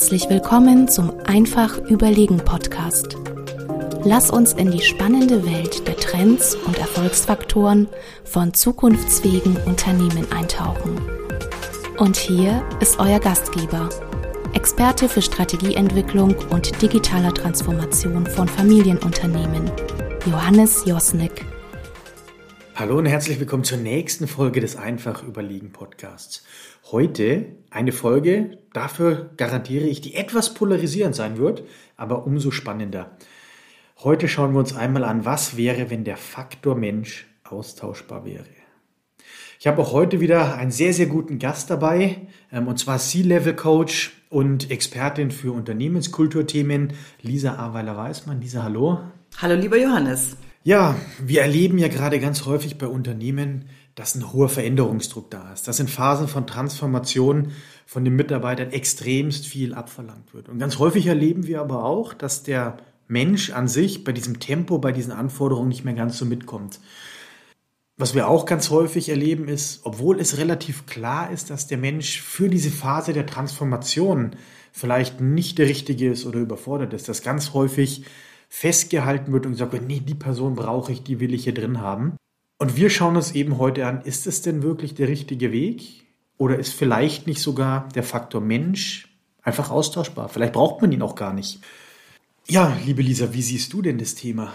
Herzlich willkommen zum Einfach Überlegen Podcast. Lass uns in die spannende Welt der Trends und Erfolgsfaktoren von zukunftsfähigen Unternehmen eintauchen. Und hier ist euer Gastgeber, Experte für Strategieentwicklung und digitaler Transformation von Familienunternehmen, Johannes Josnick. Hallo und herzlich willkommen zur nächsten Folge des Einfach Überlegen Podcasts. Heute eine Folge, dafür garantiere ich, die etwas polarisierend sein wird, aber umso spannender. Heute schauen wir uns einmal an, was wäre, wenn der Faktor Mensch austauschbar wäre. Ich habe auch heute wieder einen sehr, sehr guten Gast dabei, ähm, und zwar C-Level-Coach und Expertin für Unternehmenskulturthemen, Lisa Aweiler-Weißmann. Lisa, hallo. Hallo, lieber Johannes. Ja, wir erleben ja gerade ganz häufig bei Unternehmen, dass ein hoher Veränderungsdruck da ist, dass in Phasen von Transformation von den Mitarbeitern extremst viel abverlangt wird. Und ganz häufig erleben wir aber auch, dass der Mensch an sich bei diesem Tempo, bei diesen Anforderungen nicht mehr ganz so mitkommt. Was wir auch ganz häufig erleben ist, obwohl es relativ klar ist, dass der Mensch für diese Phase der Transformation vielleicht nicht der Richtige ist oder überfordert ist, dass ganz häufig festgehalten wird und gesagt wird, nee, die Person brauche ich, die will ich hier drin haben. Und wir schauen uns eben heute an, ist es denn wirklich der richtige Weg? Oder ist vielleicht nicht sogar der Faktor Mensch einfach austauschbar? Vielleicht braucht man ihn auch gar nicht. Ja, liebe Lisa, wie siehst du denn das Thema?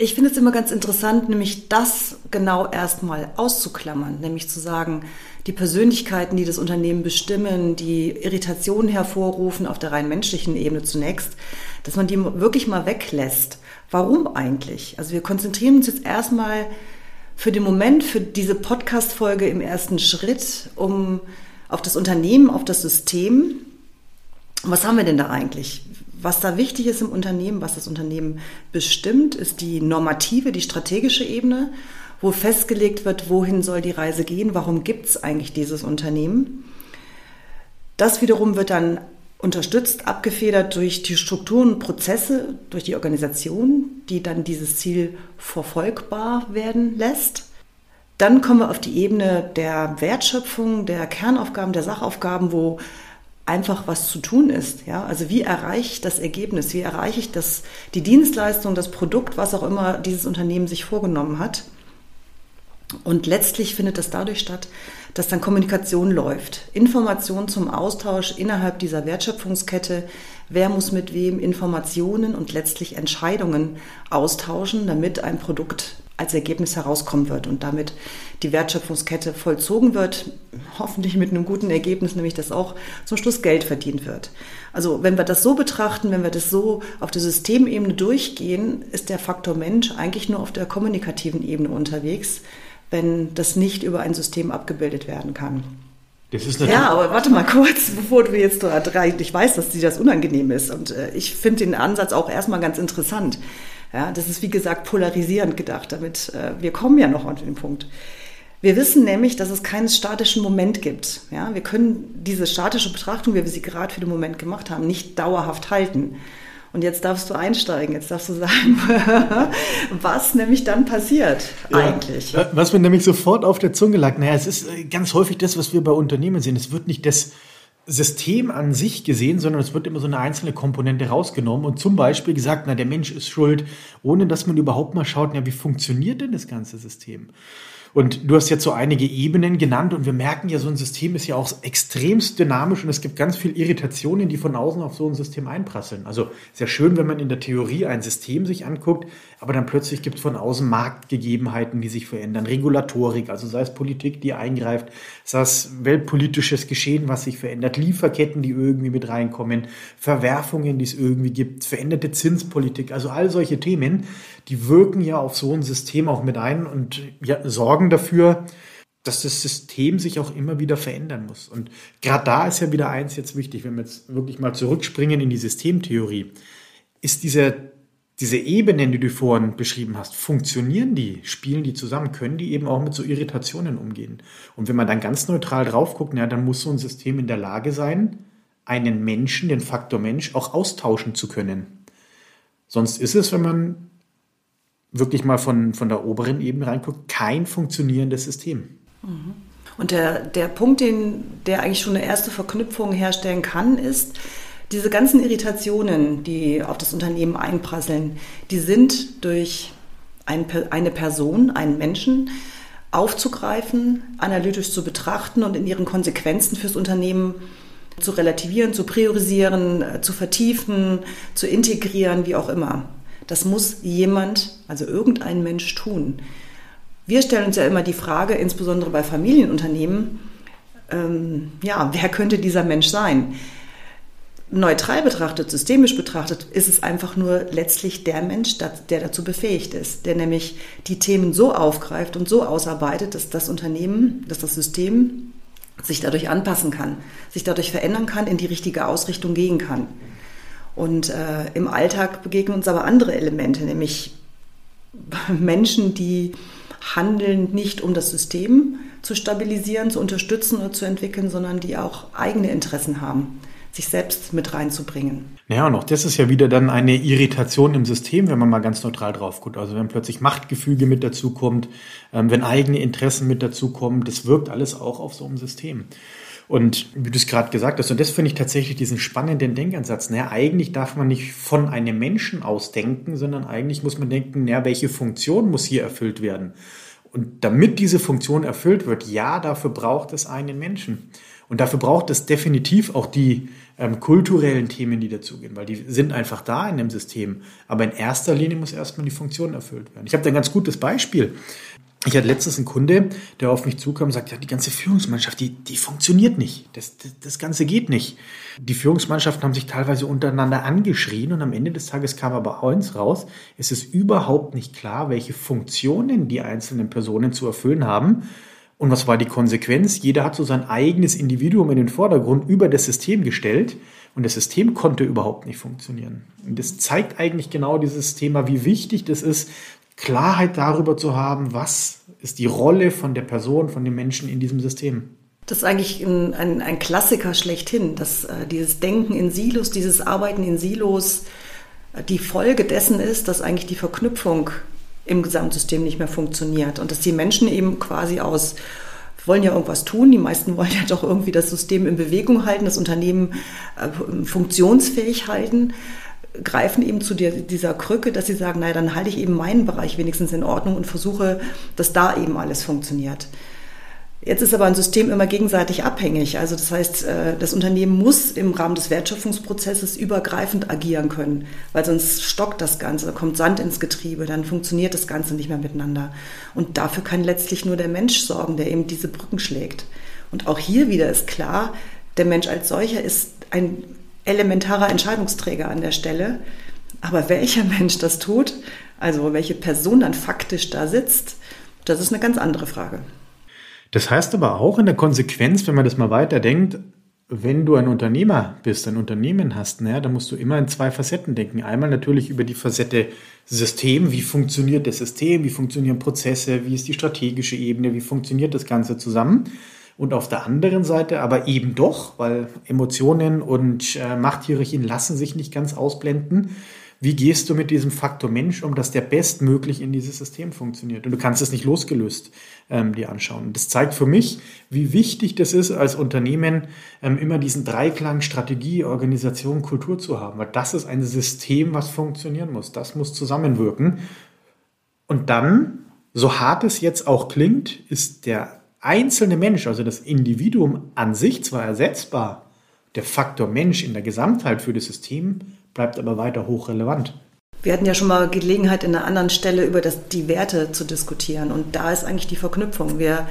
Ich finde es immer ganz interessant, nämlich das genau erstmal auszuklammern, nämlich zu sagen, die Persönlichkeiten, die das Unternehmen bestimmen, die Irritationen hervorrufen auf der rein menschlichen Ebene zunächst, dass man die wirklich mal weglässt. Warum eigentlich? Also wir konzentrieren uns jetzt erstmal für den Moment, für diese Podcast-Folge im ersten Schritt, um auf das Unternehmen, auf das System. Was haben wir denn da eigentlich? Was da wichtig ist im Unternehmen, was das Unternehmen bestimmt, ist die normative, die strategische Ebene, wo festgelegt wird, wohin soll die Reise gehen, warum gibt es eigentlich dieses Unternehmen. Das wiederum wird dann unterstützt, abgefedert durch die Strukturen und Prozesse, durch die Organisation, die dann dieses Ziel verfolgbar werden lässt. Dann kommen wir auf die Ebene der Wertschöpfung, der Kernaufgaben, der Sachaufgaben, wo einfach was zu tun ist. Ja? Also wie erreiche ich das Ergebnis? Wie erreiche ich das, die Dienstleistung, das Produkt, was auch immer dieses Unternehmen sich vorgenommen hat? Und letztlich findet das dadurch statt, dass dann Kommunikation läuft. Information zum Austausch innerhalb dieser Wertschöpfungskette. Wer muss mit wem Informationen und letztlich Entscheidungen austauschen, damit ein Produkt als Ergebnis herauskommen wird und damit die Wertschöpfungskette vollzogen wird, hoffentlich mit einem guten Ergebnis, nämlich dass auch zum Schluss Geld verdient wird. Also wenn wir das so betrachten, wenn wir das so auf der Systemebene durchgehen, ist der Faktor Mensch eigentlich nur auf der kommunikativen Ebene unterwegs, wenn das nicht über ein System abgebildet werden kann. Das ist natürlich ja, aber warte mal kurz, bevor du jetzt da drei, ich weiß, dass dir das unangenehm ist und äh, ich finde den Ansatz auch erstmal ganz interessant. Ja, das ist wie gesagt polarisierend gedacht, damit äh, wir kommen ja noch an den Punkt. Wir wissen nämlich, dass es keinen statischen Moment gibt. Ja, wir können diese statische Betrachtung, wie wir sie gerade für den Moment gemacht haben, nicht dauerhaft halten. Und jetzt darfst du einsteigen, jetzt darfst du sagen, was nämlich dann passiert ja, eigentlich. Was mir nämlich sofort auf der Zunge lag, naja, es ist äh, ganz häufig das, was wir bei Unternehmen sehen. Es wird nicht das System an sich gesehen, sondern es wird immer so eine einzelne Komponente rausgenommen und zum Beispiel gesagt, na, der Mensch ist schuld, ohne dass man überhaupt mal schaut, na, wie funktioniert denn das ganze System? Und du hast jetzt so einige Ebenen genannt und wir merken ja, so ein System ist ja auch extremst dynamisch und es gibt ganz viel Irritationen, die von außen auf so ein System einprasseln. Also sehr schön, wenn man in der Theorie ein System sich anguckt, aber dann plötzlich gibt es von außen Marktgegebenheiten, die sich verändern, Regulatorik, also sei es Politik, die eingreift, sei es weltpolitisches Geschehen, was sich verändert, Lieferketten, die irgendwie mit reinkommen, Verwerfungen, die es irgendwie gibt, veränderte Zinspolitik, also all solche Themen, die wirken ja auf so ein System auch mit ein und ja, sorgen dafür, dass das System sich auch immer wieder verändern muss. Und gerade da ist ja wieder eins jetzt wichtig, wenn wir jetzt wirklich mal zurückspringen in die Systemtheorie, ist diese, diese Ebenen, die du vorhin beschrieben hast, funktionieren die, spielen die zusammen, können die eben auch mit so Irritationen umgehen. Und wenn man dann ganz neutral drauf guckt, ja, dann muss so ein System in der Lage sein, einen Menschen, den Faktor Mensch, auch austauschen zu können. Sonst ist es, wenn man wirklich mal von, von der oberen Ebene reinguckt, kein funktionierendes System. Mhm. Und der, der Punkt, den, der eigentlich schon eine erste Verknüpfung herstellen kann, ist, Diese ganzen Irritationen, die auf das Unternehmen einprasseln, die sind durch ein, eine Person, einen Menschen aufzugreifen, analytisch zu betrachten und in ihren Konsequenzen fürs Unternehmen zu relativieren, zu priorisieren, äh, zu vertiefen, zu integrieren, wie auch immer. Das muss jemand, also irgendein Mensch tun. Wir stellen uns ja immer die Frage, insbesondere bei Familienunternehmen, ähm, ja, wer könnte dieser Mensch sein? Neutral betrachtet, systemisch betrachtet, ist es einfach nur letztlich der Mensch, der dazu befähigt ist, der nämlich die Themen so aufgreift und so ausarbeitet, dass das Unternehmen, dass das System sich dadurch anpassen kann, sich dadurch verändern kann, in die richtige Ausrichtung gehen kann. Und äh, im Alltag begegnen uns aber andere Elemente, nämlich Menschen, die handeln nicht um das System zu stabilisieren, zu unterstützen oder zu entwickeln, sondern die auch eigene Interessen haben sich selbst mit reinzubringen. Ja, und auch das ist ja wieder dann eine Irritation im System, wenn man mal ganz neutral drauf guckt. Also wenn plötzlich Machtgefüge mit dazukommt, ähm, wenn eigene Interessen mit dazukommen, das wirkt alles auch auf so einem System. Und wie du es gerade gesagt hast, und das finde ich tatsächlich diesen spannenden Denkansatz. Naja, eigentlich darf man nicht von einem Menschen aus denken, sondern eigentlich muss man denken, naja, welche Funktion muss hier erfüllt werden? Und damit diese Funktion erfüllt wird, ja, dafür braucht es einen Menschen. Und dafür braucht es definitiv auch die ähm, kulturellen Themen, die dazugehen, weil die sind einfach da in dem System. Aber in erster Linie muss erstmal die Funktion erfüllt werden. Ich habe da ein ganz gutes Beispiel. Ich hatte letztens einen Kunde, der auf mich zukam und sagt, ja, die ganze Führungsmannschaft, die, die funktioniert nicht. Das, das, das Ganze geht nicht. Die Führungsmannschaften haben sich teilweise untereinander angeschrien und am Ende des Tages kam aber eins raus, es ist überhaupt nicht klar, welche Funktionen die einzelnen Personen zu erfüllen haben und was war die Konsequenz? Jeder hat so sein eigenes Individuum in den Vordergrund über das System gestellt und das System konnte überhaupt nicht funktionieren. Und das zeigt eigentlich genau dieses Thema, wie wichtig das ist, Klarheit darüber zu haben, was ist die Rolle von der Person, von dem Menschen in diesem System. Das ist eigentlich ein, ein, ein Klassiker schlechthin, dass äh, dieses Denken in Silos, dieses Arbeiten in Silos, äh, die Folge dessen ist, dass eigentlich die Verknüpfung im Gesamtsystem nicht mehr funktioniert. Und dass die Menschen eben quasi aus wollen ja irgendwas tun. Die meisten wollen ja doch irgendwie das System in Bewegung halten, das Unternehmen äh, funktionsfähig halten, greifen eben zu dieser Krücke, dass sie sagen, naja, dann halte ich eben meinen Bereich wenigstens in Ordnung und versuche, dass da eben alles funktioniert. Jetzt ist aber ein System immer gegenseitig abhängig. Also das heißt, äh, das Unternehmen muss im Rahmen des Wertschöpfungsprozesses übergreifend agieren können, weil sonst stockt das Ganze, kommt Sand ins Getriebe, dann funktioniert das Ganze nicht mehr miteinander. Und dafür kann letztlich nur der Mensch sorgen, der eben diese Brücken schlägt. Und auch hier wieder ist klar, der Mensch als solcher ist ein elementarer Entscheidungsträger an der Stelle. Aber welcher Mensch das tut, also welche Person dann faktisch da sitzt, das ist eine ganz andere Frage. Das heißt aber auch in der Konsequenz, wenn man das mal weiterdenkt, wenn du ein Unternehmer bist, ein Unternehmen hast, naja, dann musst du immer in zwei Facetten denken. Einmal natürlich über die Facette System, wie funktioniert das System, wie funktionieren Prozesse, wie ist die strategische Ebene, wie funktioniert das Ganze zusammen. Und auf der anderen Seite aber eben doch, weil Emotionen und äh, Machthierarchien lassen sich nicht ganz ausblenden, wie gehst du mit diesem Faktor Mensch um, dass der bestmöglich in dieses System funktioniert? Und du kannst es nicht losgelöst ähm, dir anschauen. Das zeigt für mich, wie wichtig das ist, als Unternehmen ähm, immer diesen Dreiklang Strategie, Organisation, Kultur zu haben. Weil das ist ein System, was funktionieren muss. Das muss zusammenwirken. Und dann, so hart es jetzt auch klingt, ist der einzelne Mensch, also das Individuum an sich zwar ersetzbar, der Faktor Mensch in der Gesamtheit für das System bleibt aber weiter hochrelevant. Wir hatten ja schon mal Gelegenheit, in einer anderen Stelle über das, die Werte zu diskutieren. Und da ist eigentlich die Verknüpfung. Wir,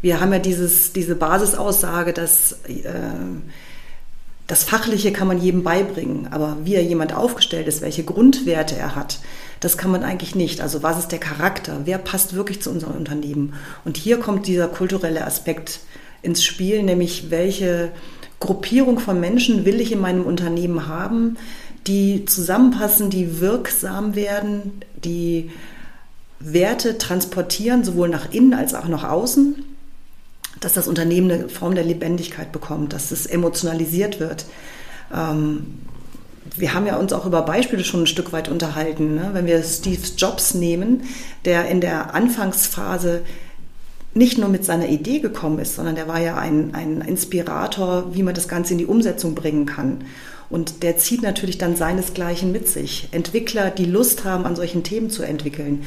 wir haben ja dieses, diese Basisaussage, dass äh, das Fachliche kann man jedem beibringen. Aber wie er jemand aufgestellt ist, welche Grundwerte er hat, das kann man eigentlich nicht. Also was ist der Charakter? Wer passt wirklich zu unserem Unternehmen? Und hier kommt dieser kulturelle Aspekt ins Spiel, nämlich welche Gruppierung von Menschen will ich in meinem Unternehmen haben, die zusammenpassen, die wirksam werden, die Werte transportieren, sowohl nach innen als auch nach außen, dass das Unternehmen eine Form der Lebendigkeit bekommt, dass es emotionalisiert wird. Ähm, wir haben ja uns auch über Beispiele schon ein Stück weit unterhalten. Ne? Wenn wir Steve Jobs nehmen, der in der Anfangsphase nicht nur mit seiner Idee gekommen ist, sondern der war ja ein, ein Inspirator, wie man das Ganze in die Umsetzung bringen kann. Und der zieht natürlich dann seinesgleichen mit sich. Entwickler, die Lust haben, an solchen Themen zu entwickeln.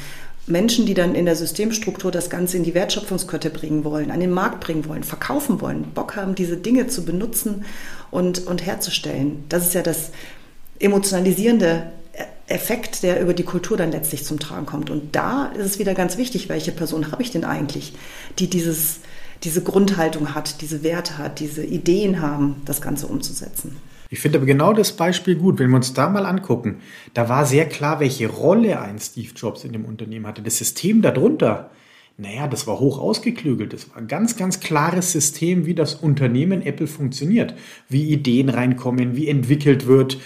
Menschen, die dann in der Systemstruktur das Ganze in die Wertschöpfungskette bringen wollen, an den Markt bringen wollen, verkaufen wollen, Bock haben, diese Dinge zu benutzen und, und herzustellen. Das ist ja das emotionalisierende Effekt, der über die Kultur dann letztlich zum Tragen kommt. Und da ist es wieder ganz wichtig, welche Person habe ich denn eigentlich, die dieses, diese Grundhaltung hat, diese Werte hat, diese Ideen haben, das Ganze umzusetzen. Ich finde aber genau das Beispiel gut, wenn wir uns da mal angucken. Da war sehr klar, welche Rolle ein Steve Jobs in dem Unternehmen hatte. Das System darunter, naja, das war hoch ausgeklügelt. Das war ein ganz, ganz klares System, wie das Unternehmen Apple funktioniert, wie Ideen reinkommen, wie entwickelt wird,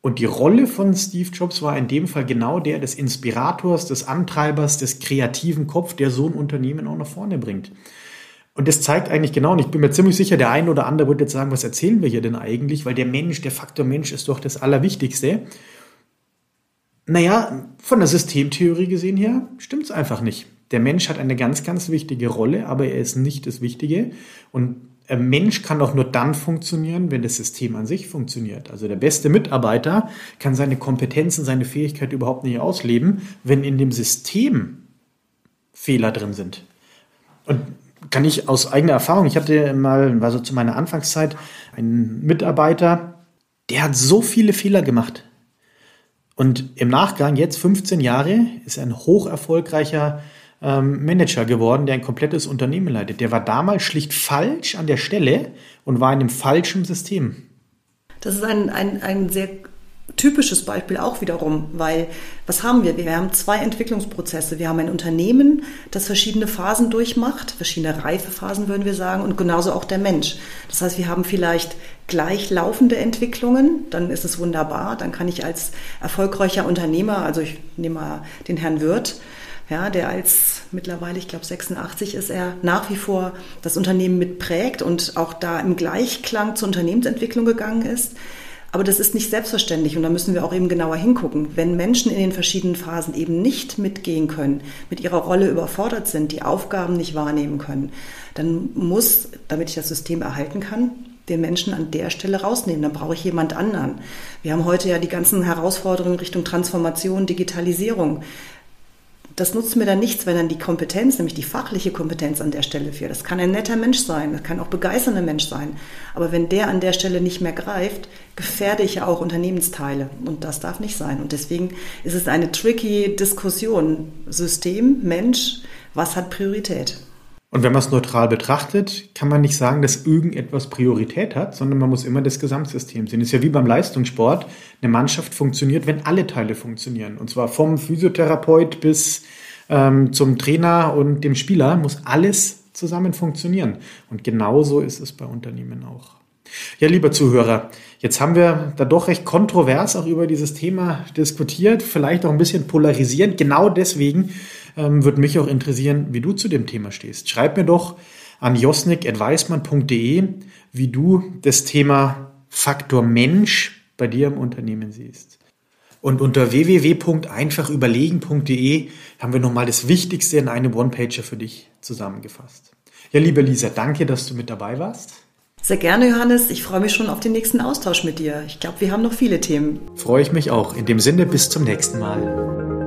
und die Rolle von Steve Jobs war in dem Fall genau der des Inspirators, des Antreibers, des kreativen Kopf, der so ein Unternehmen auch nach vorne bringt. Und das zeigt eigentlich genau, und ich bin mir ziemlich sicher, der eine oder andere wird jetzt sagen, was erzählen wir hier denn eigentlich? Weil der Mensch, der Faktor Mensch ist doch das Allerwichtigste. Naja, von der Systemtheorie gesehen her stimmt es einfach nicht. Der Mensch hat eine ganz, ganz wichtige Rolle, aber er ist nicht das Wichtige. Und ein Mensch kann doch nur dann funktionieren, wenn das System an sich funktioniert. Also der beste Mitarbeiter kann seine Kompetenzen, seine Fähigkeit überhaupt nicht ausleben, wenn in dem System Fehler drin sind. Und kann ich aus eigener Erfahrung, ich hatte mal, war so zu meiner Anfangszeit, einen Mitarbeiter, der hat so viele Fehler gemacht. Und im Nachgang, jetzt 15 Jahre, ist er ein hoch erfolgreicher ähm, Manager geworden, der ein komplettes Unternehmen leitet. Der war damals schlicht falsch an der Stelle und war in einem falschen System. Das ist ein, ein, ein sehr typisches Beispiel auch wiederum, weil was haben wir? Wir haben zwei Entwicklungsprozesse. Wir haben ein Unternehmen, das verschiedene Phasen durchmacht, verschiedene Reifephasen würden wir sagen, und genauso auch der Mensch. Das heißt, wir haben vielleicht gleich laufende Entwicklungen, dann ist es wunderbar, dann kann ich als erfolgreicher Unternehmer, also ich nehme mal den Herrn Wirth, ja, der als mittlerweile, ich glaube 86 ist er, nach wie vor das Unternehmen mitprägt und auch da im Gleichklang zur Unternehmensentwicklung gegangen ist. Aber das ist nicht selbstverständlich und da müssen wir auch eben genauer hingucken. Wenn Menschen in den verschiedenen Phasen eben nicht mitgehen können, mit ihrer Rolle überfordert sind, die Aufgaben nicht wahrnehmen können, dann muss, damit ich das System erhalten kann, den Menschen an der Stelle rausnehmen. Dann brauche ich jemand anderen. Wir haben heute ja die ganzen Herausforderungen Richtung Transformation, Digitalisierung das nutzt mir dann nichts, wenn dann die Kompetenz, nämlich die fachliche Kompetenz an der Stelle fehlt. Das kann ein netter Mensch sein, das kann auch begeisternder Mensch sein. Aber wenn der an der Stelle nicht mehr greift, gefährde ich ja auch Unternehmensteile. Und das darf nicht sein. Und deswegen ist es eine tricky Diskussion. System, Mensch, was hat Priorität? Und wenn man es neutral betrachtet, kann man nicht sagen, dass irgendetwas Priorität hat, sondern man muss immer das Gesamtsystem sehen. Es ist ja wie beim Leistungssport. Eine Mannschaft funktioniert, wenn alle Teile funktionieren. Und zwar vom Physiotherapeut bis ähm, zum Trainer und dem Spieler muss alles zusammen funktionieren. Und genauso ist es bei Unternehmen auch. Ja, lieber Zuhörer, jetzt haben wir da doch recht kontrovers auch über dieses Thema diskutiert, vielleicht auch ein bisschen polarisierend. Genau deswegen ähm, würde mich auch interessieren, wie du zu dem Thema stehst. Schreib mir doch an josnik.weismann.de, wie du das Thema Faktor Mensch bei dir im Unternehmen siehst. Und unter www.einfachüberlegen.de haben wir nochmal das Wichtigste in einem One-Pager für dich zusammengefasst. Ja, liebe Lisa, danke, dass du mit dabei warst. Sehr gerne, Johannes. Ich freue mich schon auf den nächsten Austausch mit dir. Ich glaube, wir haben noch viele Themen. Freue ich mich auch. In dem Sinne, bis zum nächsten Mal.